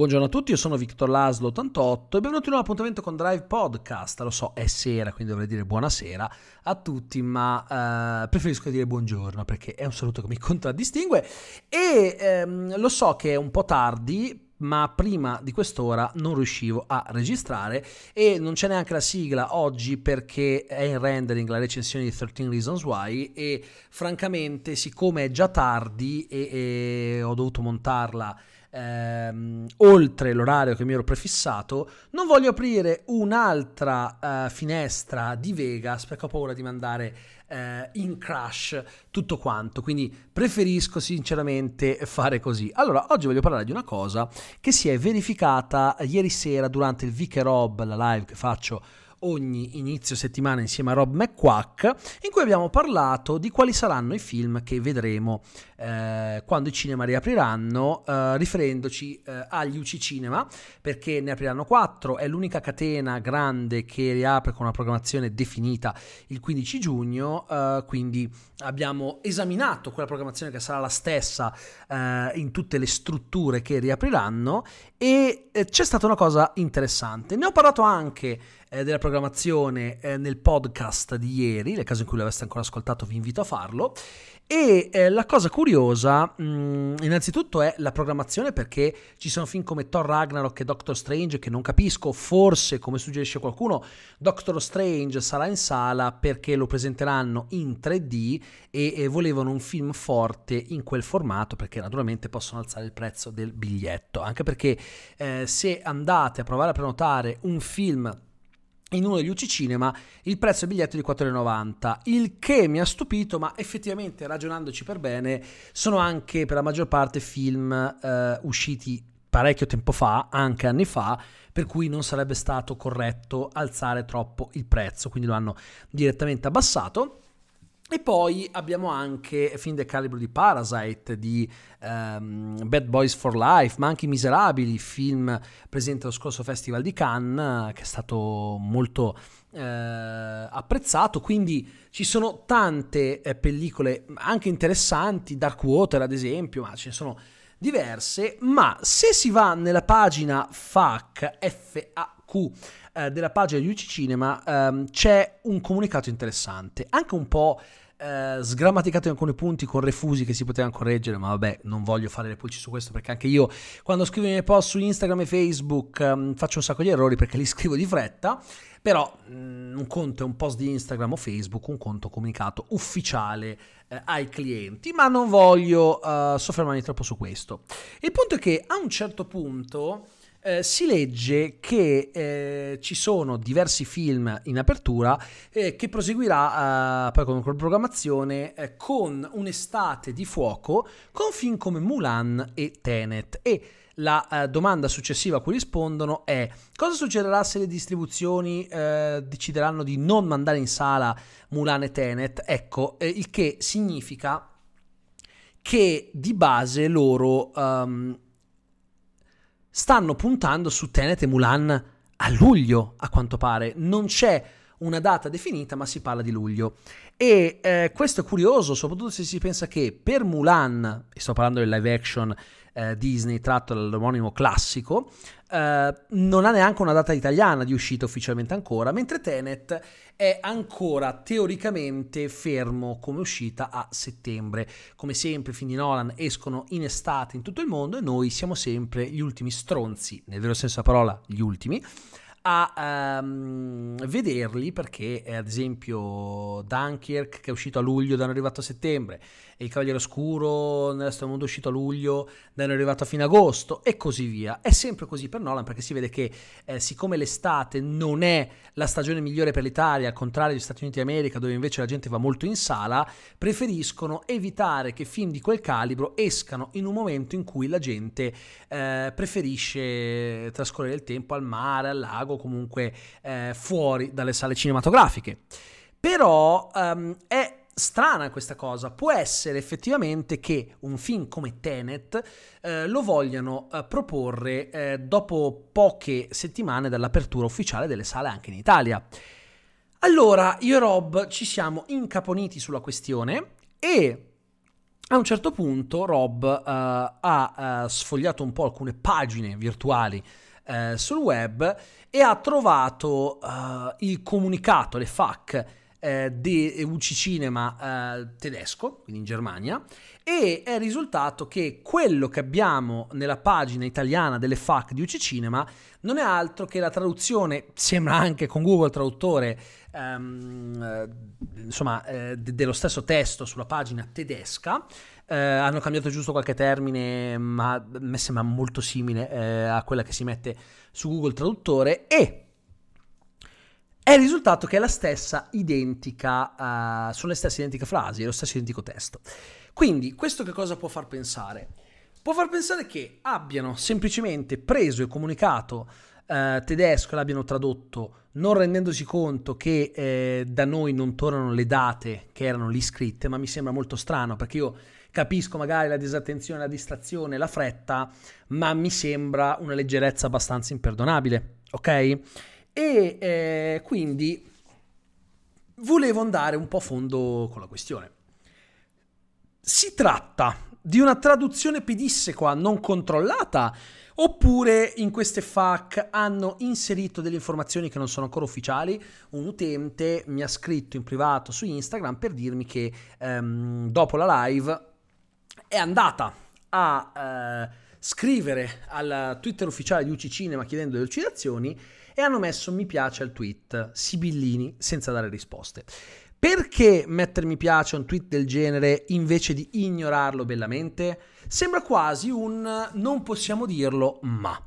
Buongiorno a tutti, io sono Victor Laslo 88 e benvenuti in un appuntamento con Drive Podcast. Lo so, è sera, quindi dovrei dire buonasera a tutti, ma eh, preferisco dire buongiorno perché è un saluto che mi contraddistingue e ehm, lo so che è un po' tardi, ma prima di quest'ora non riuscivo a registrare e non c'è neanche la sigla oggi perché è in rendering la recensione di 13 Reasons Why e francamente siccome è già tardi e, e ho dovuto montarla ehm, oltre l'orario che mi ero prefissato, non voglio aprire un'altra eh, finestra di Vegas perché ho paura di mandare eh, in crash tutto quanto, quindi preferisco sinceramente fare così. Allora, oggi voglio parlare di una cosa che si è verificata ieri sera durante il Viche Rob, la live che faccio ogni inizio settimana insieme a Rob McQuack, in cui abbiamo parlato di quali saranno i film che vedremo eh, quando i cinema riapriranno, eh, riferendoci eh, agli UC Cinema, perché ne apriranno quattro, è l'unica catena grande che riapre con una programmazione definita il 15 giugno, eh, quindi abbiamo esaminato quella programmazione che sarà la stessa eh, in tutte le strutture che riapriranno e eh, c'è stata una cosa interessante. Ne ho parlato anche della programmazione nel podcast di ieri, nel caso in cui l'aveste ancora ascoltato vi invito a farlo. E la cosa curiosa, mh, mm, innanzitutto, è la programmazione perché ci sono film come Thor Ragnarok e Doctor Strange che non capisco, forse come suggerisce qualcuno, Doctor Strange sarà in sala perché lo presenteranno in 3D e, e volevano un film forte in quel formato perché naturalmente possono alzare il prezzo del biglietto, anche perché eh, se andate a provare a prenotare un film in uno degli UC Cinema il prezzo del biglietto è di 4,90 il che mi ha stupito ma effettivamente ragionandoci per bene sono anche per la maggior parte film eh, usciti parecchio tempo fa, anche anni fa, per cui non sarebbe stato corretto alzare troppo il prezzo, quindi lo hanno direttamente abbassato. E poi abbiamo anche film del calibro di Parasite, di um, Bad Boys for Life, ma anche I Miserabili, film presente allo scorso Festival di Cannes, che è stato molto eh, apprezzato. Quindi ci sono tante eh, pellicole anche interessanti, Darkwater ad esempio, ma ce ne sono diverse. Ma se si va nella pagina FAQ, F-A-Q, eh, della pagina di UC Cinema ehm, c'è un comunicato interessante, anche un po' eh, sgrammaticato in alcuni punti con refusi che si potevano correggere, ma vabbè, non voglio fare le pulci su questo perché anche io quando scrivo i miei post su Instagram e Facebook ehm, faccio un sacco di errori perché li scrivo di fretta. Però mh, mm, un conto è un post di Instagram o Facebook, un conto comunicato ufficiale eh, ai clienti, ma non voglio uh, soffermarmi troppo su questo. Il punto è che a un certo punto eh, si legge che eh, ci sono diversi film in apertura eh, che proseguirà eh, poi con, con programmazione eh, con un'estate di fuoco con film come Mulan e Tenet e la domanda successiva a cui rispondono è cosa succederà se le distribuzioni decideranno di non mandare in sala Mulan e Tenet? Ecco, il che significa che di base loro um, stanno puntando su Tenet e Mulan a luglio, a quanto pare. Non c'è una data definita, ma si parla di luglio. E eh, questo è curioso, soprattutto se si pensa che per Mulan, e sto parlando del live action eh, Disney tratto dall'omonimo classico, eh, non ha neanche una data italiana di uscita ufficialmente ancora, mentre Tenet è ancora teoricamente fermo come uscita a settembre. Come sempre, i film di Nolan escono in estate in tutto il mondo e noi siamo sempre gli ultimi stronzi, nel vero senso della parola, gli ultimi a um, vederli perché ad esempio Dunkirk che è uscito a luglio da è arrivato a settembre Il Cavaliere Oscuro nel del mondo uscito a luglio da è arrivato a fine agosto e così via è sempre così per Nolan perché si vede che eh, siccome l'estate non è la stagione migliore per l'Italia al contrario degli Stati Uniti d'America dove invece la gente va molto in sala preferiscono evitare che film di quel calibro escano in un momento in cui la gente eh, preferisce trascorrere il tempo al mare, al lago comunque eh, fuori dalle sale cinematografiche. Però um, è strana questa cosa. Può essere effettivamente che un film come Tenet eh, lo vogliano eh, proporre eh, dopo poche settimane dall'apertura ufficiale delle sale anche in Italia. Allora, io e Rob ci siamo incaponiti sulla questione e a un certo punto Rob uh, ha uh, sfogliato un po' alcune pagine virtuali uh, sul web e ha trovato il comunicato, le FAC di UC Cinema tedesco, quindi in Germania, e è risultato che quello che abbiamo nella pagina italiana delle FAC di UC Cinema non è altro che la traduzione, sembra anche con Google Traduttore, ehm, insomma, eh, dello stesso testo sulla pagina tedesca. Eh, hanno cambiato giusto qualche termine, ma a me sembra molto simile eh, a quella che si mette su Google Traduttore e è il risultato che è la stessa identica, uh, sono le stesse identiche frasi, è lo stesso identico testo. Quindi, questo che cosa può far pensare? Può far pensare che abbiano semplicemente preso il comunicato eh, tedesco e l'abbiano tradotto non rendendosi conto che eh, da noi non tornano le date che erano lì scritte, ma mi sembra molto strano perché io capisco magari la disattenzione, la distrazione, la fretta, ma mi sembra una leggerezza abbastanza imperdonabile, ok? E eh, quindi volevo andare un po' a fondo con la questione. Si tratta di una traduzione pedissequa non controllata oppure in queste FAQ hanno inserito delle informazioni che non sono ancora ufficiali. Un utente mi ha scritto in privato su Instagram per dirmi che ehm, dopo la live è andata a eh, scrivere al Twitter ufficiale di UC Cinema chiedendo le lucidazioni e hanno messo mi piace al tweet Sibillini senza dare risposte. Perché mettere mi piace a un tweet del genere invece di ignorarlo bellamente? Sembra quasi un non possiamo dirlo, ma.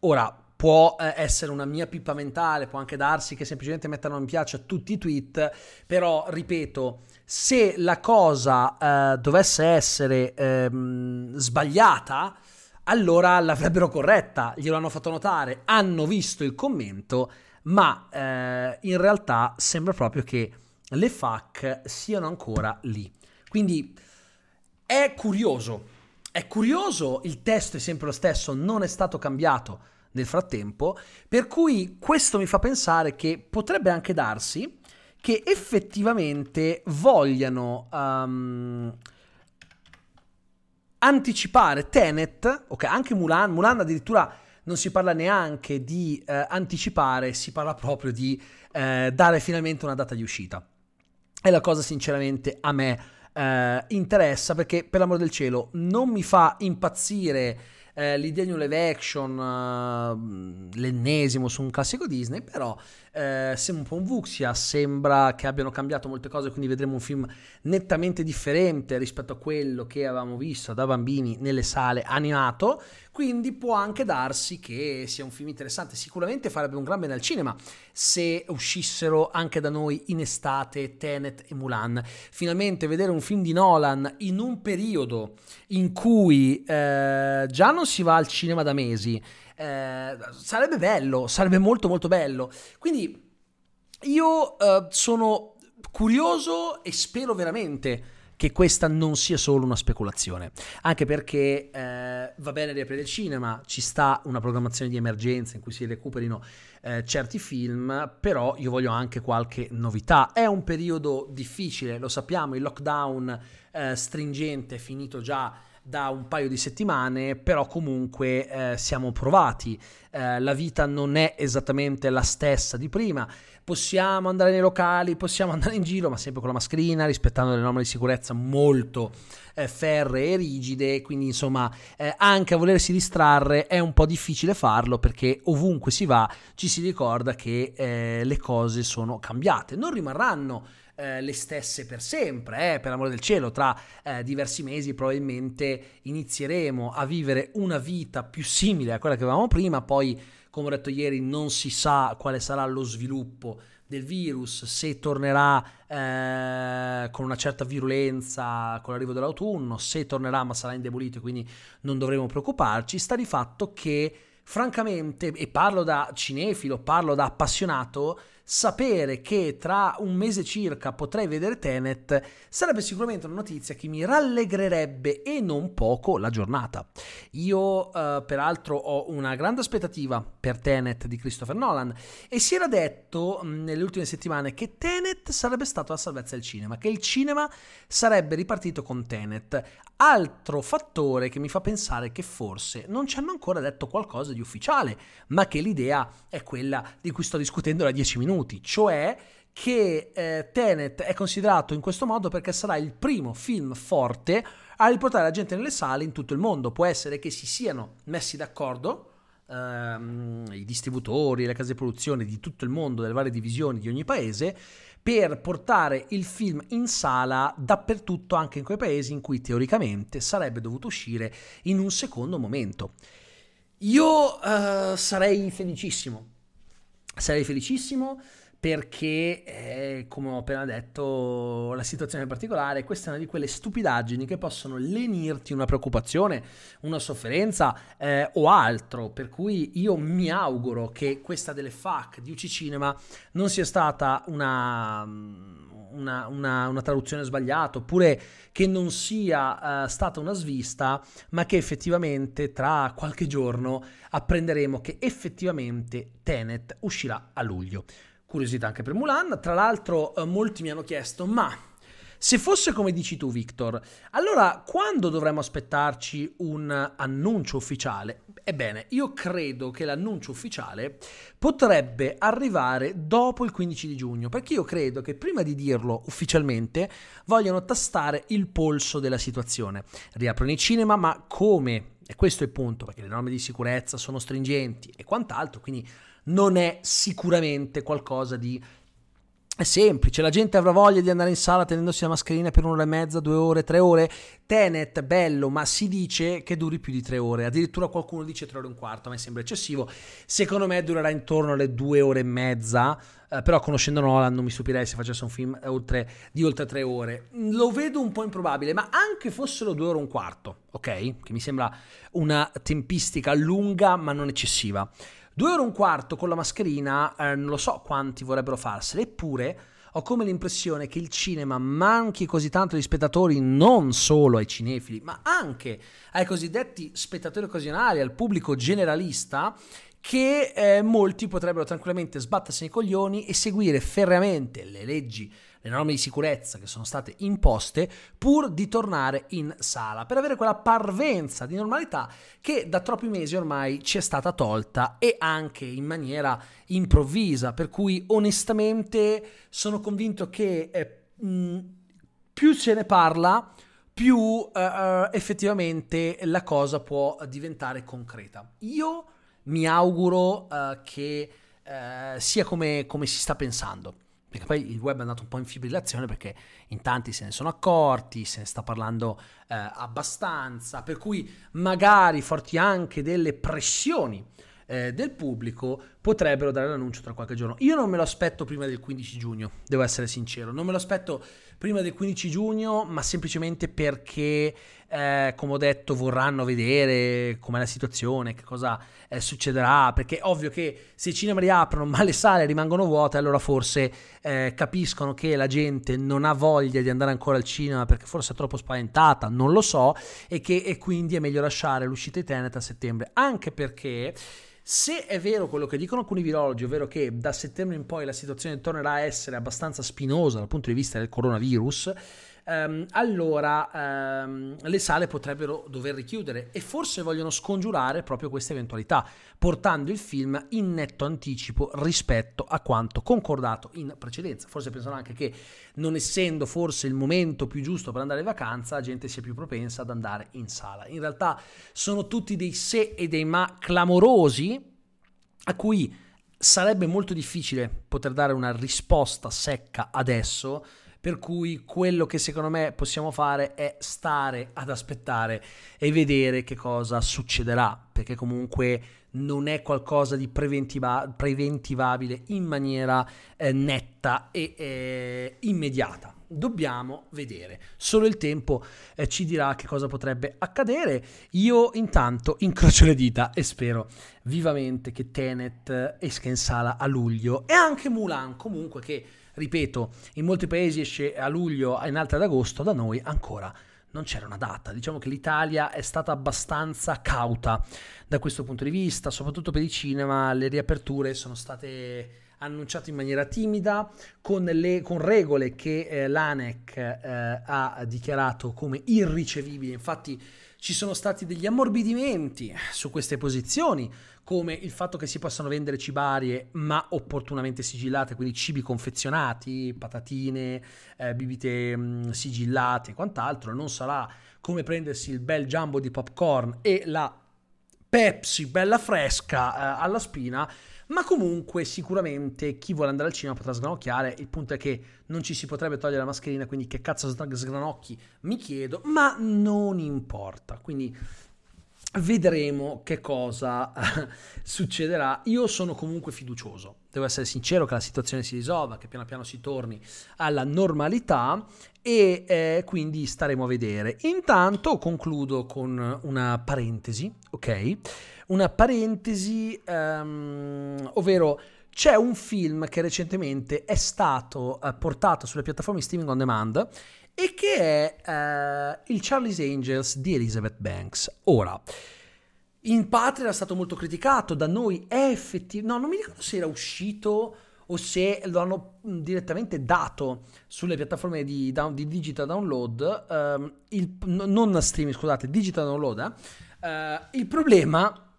Ora, può eh, essere una mia pippa mentale, può anche darsi che semplicemente mettano mi piace a tutti i tweet, però ripeto, se la cosa eh, dovesse essere ehm, sbagliata, allora l'avrebbero corretta, glielo hanno fatto notare, hanno visto il commento, ma eh, in realtà sembra proprio che le FAC siano ancora lì. Quindi è curioso, è curioso, il testo è sempre lo stesso, non è stato cambiato nel frattempo, per cui questo mi fa pensare che potrebbe anche darsi che effettivamente vogliano um, anticipare Tenet, ok, anche Mulan, Mulan addirittura non si parla neanche di eh, anticipare, si parla proprio di eh, dare finalmente una data di uscita. E la cosa sinceramente a me eh, interessa perché per l'amor del cielo non mi fa impazzire eh, l'idea di un live action, uh, l'ennesimo su un classico Disney, però eh, sembra un po' un Vuxia, sembra che abbiano cambiato molte cose, quindi vedremo un film nettamente differente rispetto a quello che avevamo visto da bambini nelle sale animato, quindi può anche darsi che sia un film interessante, sicuramente farebbe un gran bene al cinema se uscissero anche da noi in estate Tenet e Mulan. Finalmente vedere un film di Nolan in un periodo in cui eh, già non si va al cinema da mesi, eh, sarebbe bello, sarebbe molto molto bello. Quindi io eh, sono curioso e spero veramente che questa non sia solo una speculazione, anche perché eh, va bene riaprire il cinema, ci sta una programmazione di emergenza in cui si recuperino eh, certi film, però io voglio anche qualche novità. È un periodo difficile, lo sappiamo, il lockdown eh, stringente è finito già da un paio di settimane, però comunque eh, siamo provati, eh, la vita non è esattamente la stessa di prima, possiamo andare nei locali, possiamo andare in giro, ma sempre con la mascherina, rispettando le norme di sicurezza molto eh, ferree e rigide, quindi insomma eh, anche a volersi distrarre è un po' difficile farlo perché ovunque si va ci si ricorda che eh, le cose sono cambiate, non rimarranno eh, le stesse per sempre, eh, per amore del cielo, tra eh, diversi mesi probabilmente inizieremo a vivere una vita più simile a quella che avevamo prima, poi come ho detto ieri non si sa quale sarà lo sviluppo del virus, se tornerà eh, con una certa virulenza con l'arrivo dell'autunno, se tornerà ma sarà indebolito quindi non dovremo preoccuparci, sta di fatto che francamente, e parlo da cinefilo, parlo da appassionato, sapere che tra un mese circa potrei vedere Tenet sarebbe sicuramente una notizia che mi rallegrerebbe e non poco la giornata. Io eh, peraltro ho una grande aspettativa per Tenet di Christopher Nolan e si era detto mh, nelle ultime settimane che Tenet sarebbe stato la salvezza del cinema, che il cinema sarebbe ripartito con Tenet. Altro fattore che mi fa pensare che forse non ci hanno ancora detto qualcosa di ufficiale, ma che l'idea è quella di cui sto discutendo da dieci minuti, cioè che eh, Tenet è considerato in questo modo perché sarà il primo film forte a riportare la gente nelle sale in tutto il mondo. Può essere che si siano messi d'accordo ehm, i distributori, le case di produzione di tutto il mondo, delle varie divisioni di ogni paese, per portare il film in sala dappertutto, anche in quei paesi in cui teoricamente sarebbe dovuto uscire in un secondo momento. Io uh, sarei felicissimo, sarei felicissimo perché, eh, come ho appena detto, la situazione è particolare, questa è una di quelle stupidaggini che possono lenirti una preoccupazione, una sofferenza eh, o altro, per cui io mi auguro che questa delle FAC di UC Cinema non sia stata una, una, una, una traduzione sbagliata, oppure che non sia uh, stata una svista, ma che effettivamente tra qualche giorno apprenderemo che effettivamente Tenet uscirà a luglio curiosità anche per Mulan. Tra l'altro eh, molti mi hanno chiesto, ma se fosse come dici tu Victor, allora quando dovremmo aspettarci un annuncio ufficiale? Ebbene, io credo che l'annuncio ufficiale potrebbe arrivare dopo il 15 di giugno, perché io credo che prima di dirlo ufficialmente vogliono tastare il polso della situazione. Riaprono i cinema, ma come? E questo è il punto, perché le norme di sicurezza sono stringenti e quant'altro, quindi non è sicuramente qualcosa di semplice, la gente avrà voglia di andare in sala tenendosi la mascherina per un'ora e mezza, due ore, tre ore. Tenet, bello, ma si dice che duri più di tre ore. Addirittura qualcuno dice tre ore e un quarto, a me sembra eccessivo. Secondo me durerà intorno alle due ore e mezza. Eh, però conoscendo Nolan non mi stupirei se facesse un film oltre, di oltre tre ore. Lo vedo un po' improbabile, ma anche fossero due ore e un quarto, ok? Che mi sembra una tempistica lunga ma non eccessiva. Due ore e un quarto con la mascherina, eh, non lo so quanti vorrebbero farsene, eppure ho come l'impressione che il cinema manchi così tanto di spettatori non solo ai cinefili, ma anche ai cosiddetti spettatori occasionali, al pubblico generalista, che eh, molti potrebbero tranquillamente sbattersi nei coglioni e seguire ferreamente le leggi le norme di sicurezza che sono state imposte pur di tornare in sala, per avere quella parvenza di normalità che da troppi mesi ormai ci è stata tolta e anche in maniera improvvisa, per cui onestamente sono convinto che eh, mh, più se ne parla, più uh, uh, effettivamente la cosa può diventare concreta. Io mi auguro uh, che sia come, come si sta pensando perché poi il web è andato un po' in fibrillazione perché in tanti se ne sono accorti, se ne sta parlando eh, abbastanza, per cui magari forti anche delle pressioni eh, del pubblico potrebbero dare l'annuncio tra qualche giorno. Io non me lo aspetto prima del 15 giugno, devo essere sincero, non me lo aspetto prima del 15 giugno, ma semplicemente perché, eh, come ho detto, vorranno vedere com'è la situazione, che cosa eh, succederà, perché è ovvio che se i cinema riaprono ma le sale rimangono vuote, allora forse eh, capiscono che la gente non ha voglia di andare ancora al cinema perché forse è troppo spaventata, non lo so, e che e quindi è meglio lasciare l'uscita di Tenet a settembre, anche perché... Se è vero quello che dicono alcuni virologi, ovvero che da settembre in poi la situazione tornerà a essere abbastanza spinosa dal punto di vista del coronavirus, ehm, allora ehm, le sale potrebbero dover richiudere e forse vogliono scongiurare proprio questa eventualità, portando il film in netto anticipo rispetto a quanto concordato in precedenza. Forse pensano anche che non essendo forse il momento più giusto per andare in vacanza, la gente sia più propensa ad andare in sala. In realtà sono tutti dei se e dei ma clamorosi a cui sarebbe molto difficile poter dare una risposta secca adesso per cui quello che secondo me possiamo fare è stare ad aspettare e vedere che cosa succederà, perché comunque non è qualcosa di preventiva- preventivabile in maniera eh, netta e eh, immediata. dobbiamo vedere. Solo il tempo eh, ci dirà che cosa potrebbe accadere. Io intanto incrocio le dita e spero vivamente che Tenet esca in sala a luglio e anche Mulan comunque che, ripeto, in molti paesi esce a luglio in altri ad agosto, da noi ancora non c'era una data. Diciamo che l'Italia è stata abbastanza cauta da questo punto di vista, soprattutto per il cinema, le riaperture sono state annunciate in maniera timida, con, le, con regole che eh, l'ANEC eh, ha dichiarato come irricevibili. Infatti ci sono stati degli ammorbidimenti su queste posizioni, come il fatto che si possano vendere cibarie ma opportunamente sigillate, quindi cibi confezionati, patatine, eh, bibite mh, mm, sigillate e quant'altro. Non sarà come prendersi il bel jumbo di popcorn e la Pepsi bella fresca eh, alla spina ma comunque sicuramente chi vuole andare al cinema potrà sgranocchiare, il punto è che non ci si potrebbe togliere la mascherina, quindi che cazzo sgranocchi? Mi chiedo, ma non importa, quindi vedremo che cosa succederà. Io sono comunque fiducioso, devo essere sincero che la situazione si risolva, che piano piano si torni alla normalità e eh, quindi staremo a vedere. Intanto concludo con una parentesi, ok? una parentesi, um, ovvero c'è un film che recentemente è stato uh, portato sulle piattaforme streaming on demand e che è uh, il Charlie's Angels di Elizabeth Banks. Ora, in patria era stato molto criticato, da noi è effettivamente... No, non mi ricordo se era uscito o se lo hanno direttamente dato sulle piattaforme di, down, di digital download, um, il, non streaming, scusate, digital download. Eh? Uh, il problema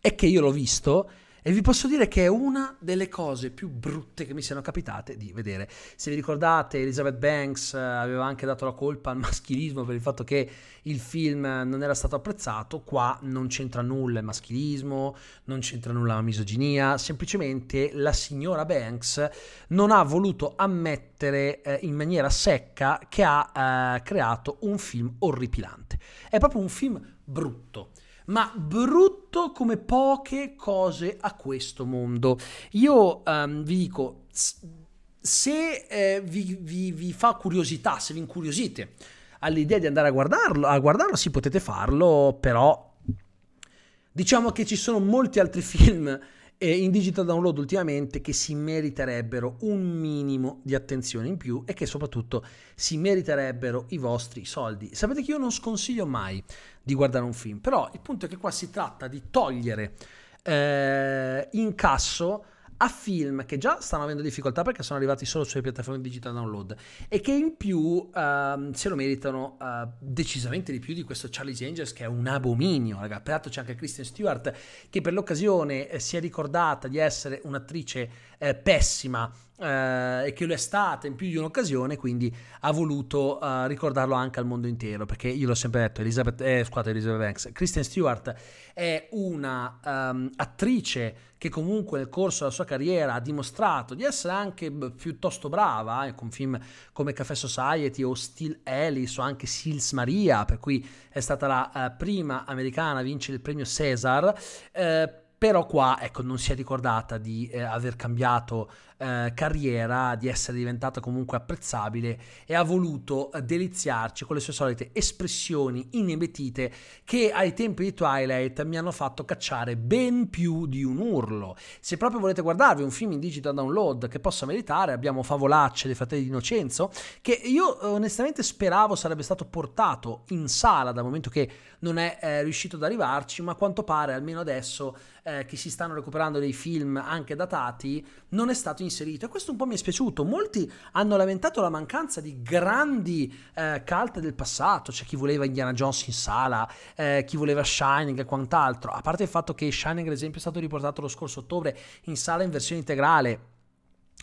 è che io l'ho visto e vi posso dire che è una delle cose più brutte che mi siano capitate di vedere. Se vi ricordate, Elizabeth Banks eh, aveva anche dato la colpa al maschilismo per il fatto che il film non era stato apprezzato. Qua non c'entra nulla il maschilismo, non c'entra nulla la misoginia, semplicemente la signora Banks non ha voluto ammettere eh, in maniera secca che ha eh, creato un film orripilante. È proprio un film brutto ma brutto come poche cose a questo mondo. Io um, vi dico, se eh, vi, vi, vi, fa curiosità, se vi incuriosite all'idea di andare a guardarlo, a guardarlo sì potete farlo, però diciamo che ci sono molti altri film in digital download ultimamente che si meriterebbero un minimo di attenzione in più e che soprattutto si meriterebbero i vostri soldi. Sapete che io non sconsiglio mai di guardare un film, però il punto è che qua si tratta di togliere eh, incasso a film che già stanno avendo difficoltà perché sono arrivati solo sulle piattaforme digital download e che in più uh, se lo meritano uh, decisamente di più di questo Charlie's Angels che è un abominio, raga. Peraltro c'è anche Kristen Stewart che per l'occasione eh, si è ricordata di essere un'attrice eh, pessima eh, e che lo è stata in più di un'occasione, quindi ha voluto uh, ricordarlo anche al mondo intero, perché io l'ho sempre detto, Elizabeth, eh, scusate, Elizabeth Banks, Kristen Stewart è una um, attrice che comunque nel corso della sua carriera ha dimostrato di essere anche piuttosto brava, eh, con film come Café Society o Still Alice o anche Sils Maria, per cui è stata la uh, prima americana a vincere il premio César. Eh, però qua ecco, non si è ricordata di eh, aver cambiato eh, carriera, di essere diventata comunque apprezzabile e ha voluto eh, deliziarci con le sue solite espressioni inebetite che ai tempi di Twilight mi hanno fatto cacciare ben più di un urlo. Se proprio volete guardarvi un film in digital download che possa meritare, abbiamo Favolacce dei Fratelli di Innocenzo, che io onestamente speravo sarebbe stato portato in sala dal momento che non è eh, riuscito ad arrivarci, ma a quanto pare almeno adesso eh, che si stanno recuperando dei film anche datati, non è stato inserito. E questo un po' mi è spiaciuto. Molti hanno lamentato la mancanza di grandi eh, cult del passato. C'è chi voleva Indiana Jones in sala, eh, chi voleva Shining e quant'altro. A parte il fatto che Shining, ad esempio, è stato riportato lo scorso ottobre in sala in versione integrale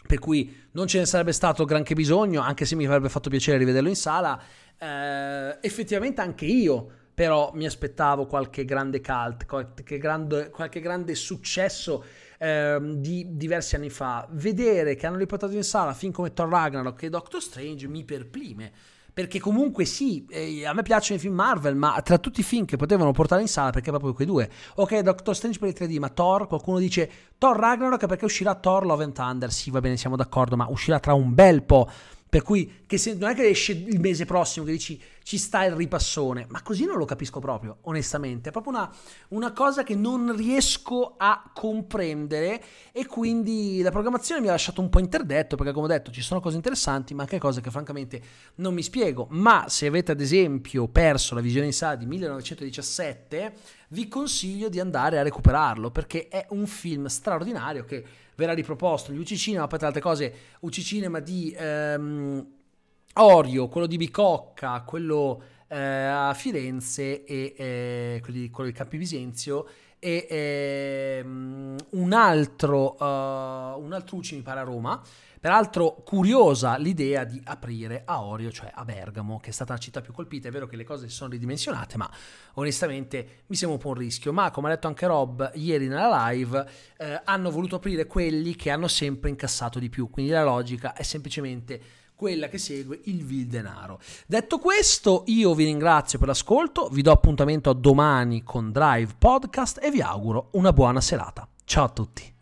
per cui non ce ne sarebbe stato granché bisogno, anche se mi avrebbe fatto piacere rivederlo in sala. Eh, effettivamente anche io però mi aspettavo qualche grande cult, qualche grande, qualche grande successo eh, di diversi anni fa. Vedere che hanno riportato in sala film come Thor Ragnarok e Doctor Strange mi perplime. Perché comunque sì, eh, a me piacciono i film Marvel, ma tra tutti i film che potevano portare in sala, perché proprio quei due. Ok, Doctor Strange per il 3D, ma Thor, qualcuno dice Thor Ragnarok perché uscirà Thor Love and Thunder. Sì, va bene, siamo d'accordo, ma uscirà tra un bel po' Per cui se, non è che esce il mese prossimo che dici ci sta il ripassone, ma così non lo capisco proprio, onestamente. È proprio una, una cosa che non riesco a comprendere e quindi la programmazione mi ha lasciato un po' interdetto perché come ho detto ci sono cose interessanti ma anche cose che francamente non mi spiego. Ma se avete ad esempio perso la visione in sala di 1917 vi consiglio di andare a recuperarlo perché è un film straordinario che verrà riproposto. Gli UC Cinema, poi tra altre cose UC Cinema di... Ehm, Orio, quello di Bicocca, quello eh, a Firenze e eh, quello di Campi Bisenzio e eh, un altro uh, un altro UCI mi pare a Roma peraltro curiosa l'idea di aprire a Orio cioè a Bergamo che è stata la città più colpita è vero che le cose si sono ridimensionate ma onestamente mi sembra un po' un rischio ma come ha detto anche Rob ieri nella live eh, hanno voluto aprire quelli che hanno sempre incassato di più quindi la logica è semplicemente quella che segue il vil denaro. Detto questo, io vi ringrazio per l'ascolto, vi do appuntamento a domani con Drive Podcast e vi auguro una buona serata. Ciao a tutti.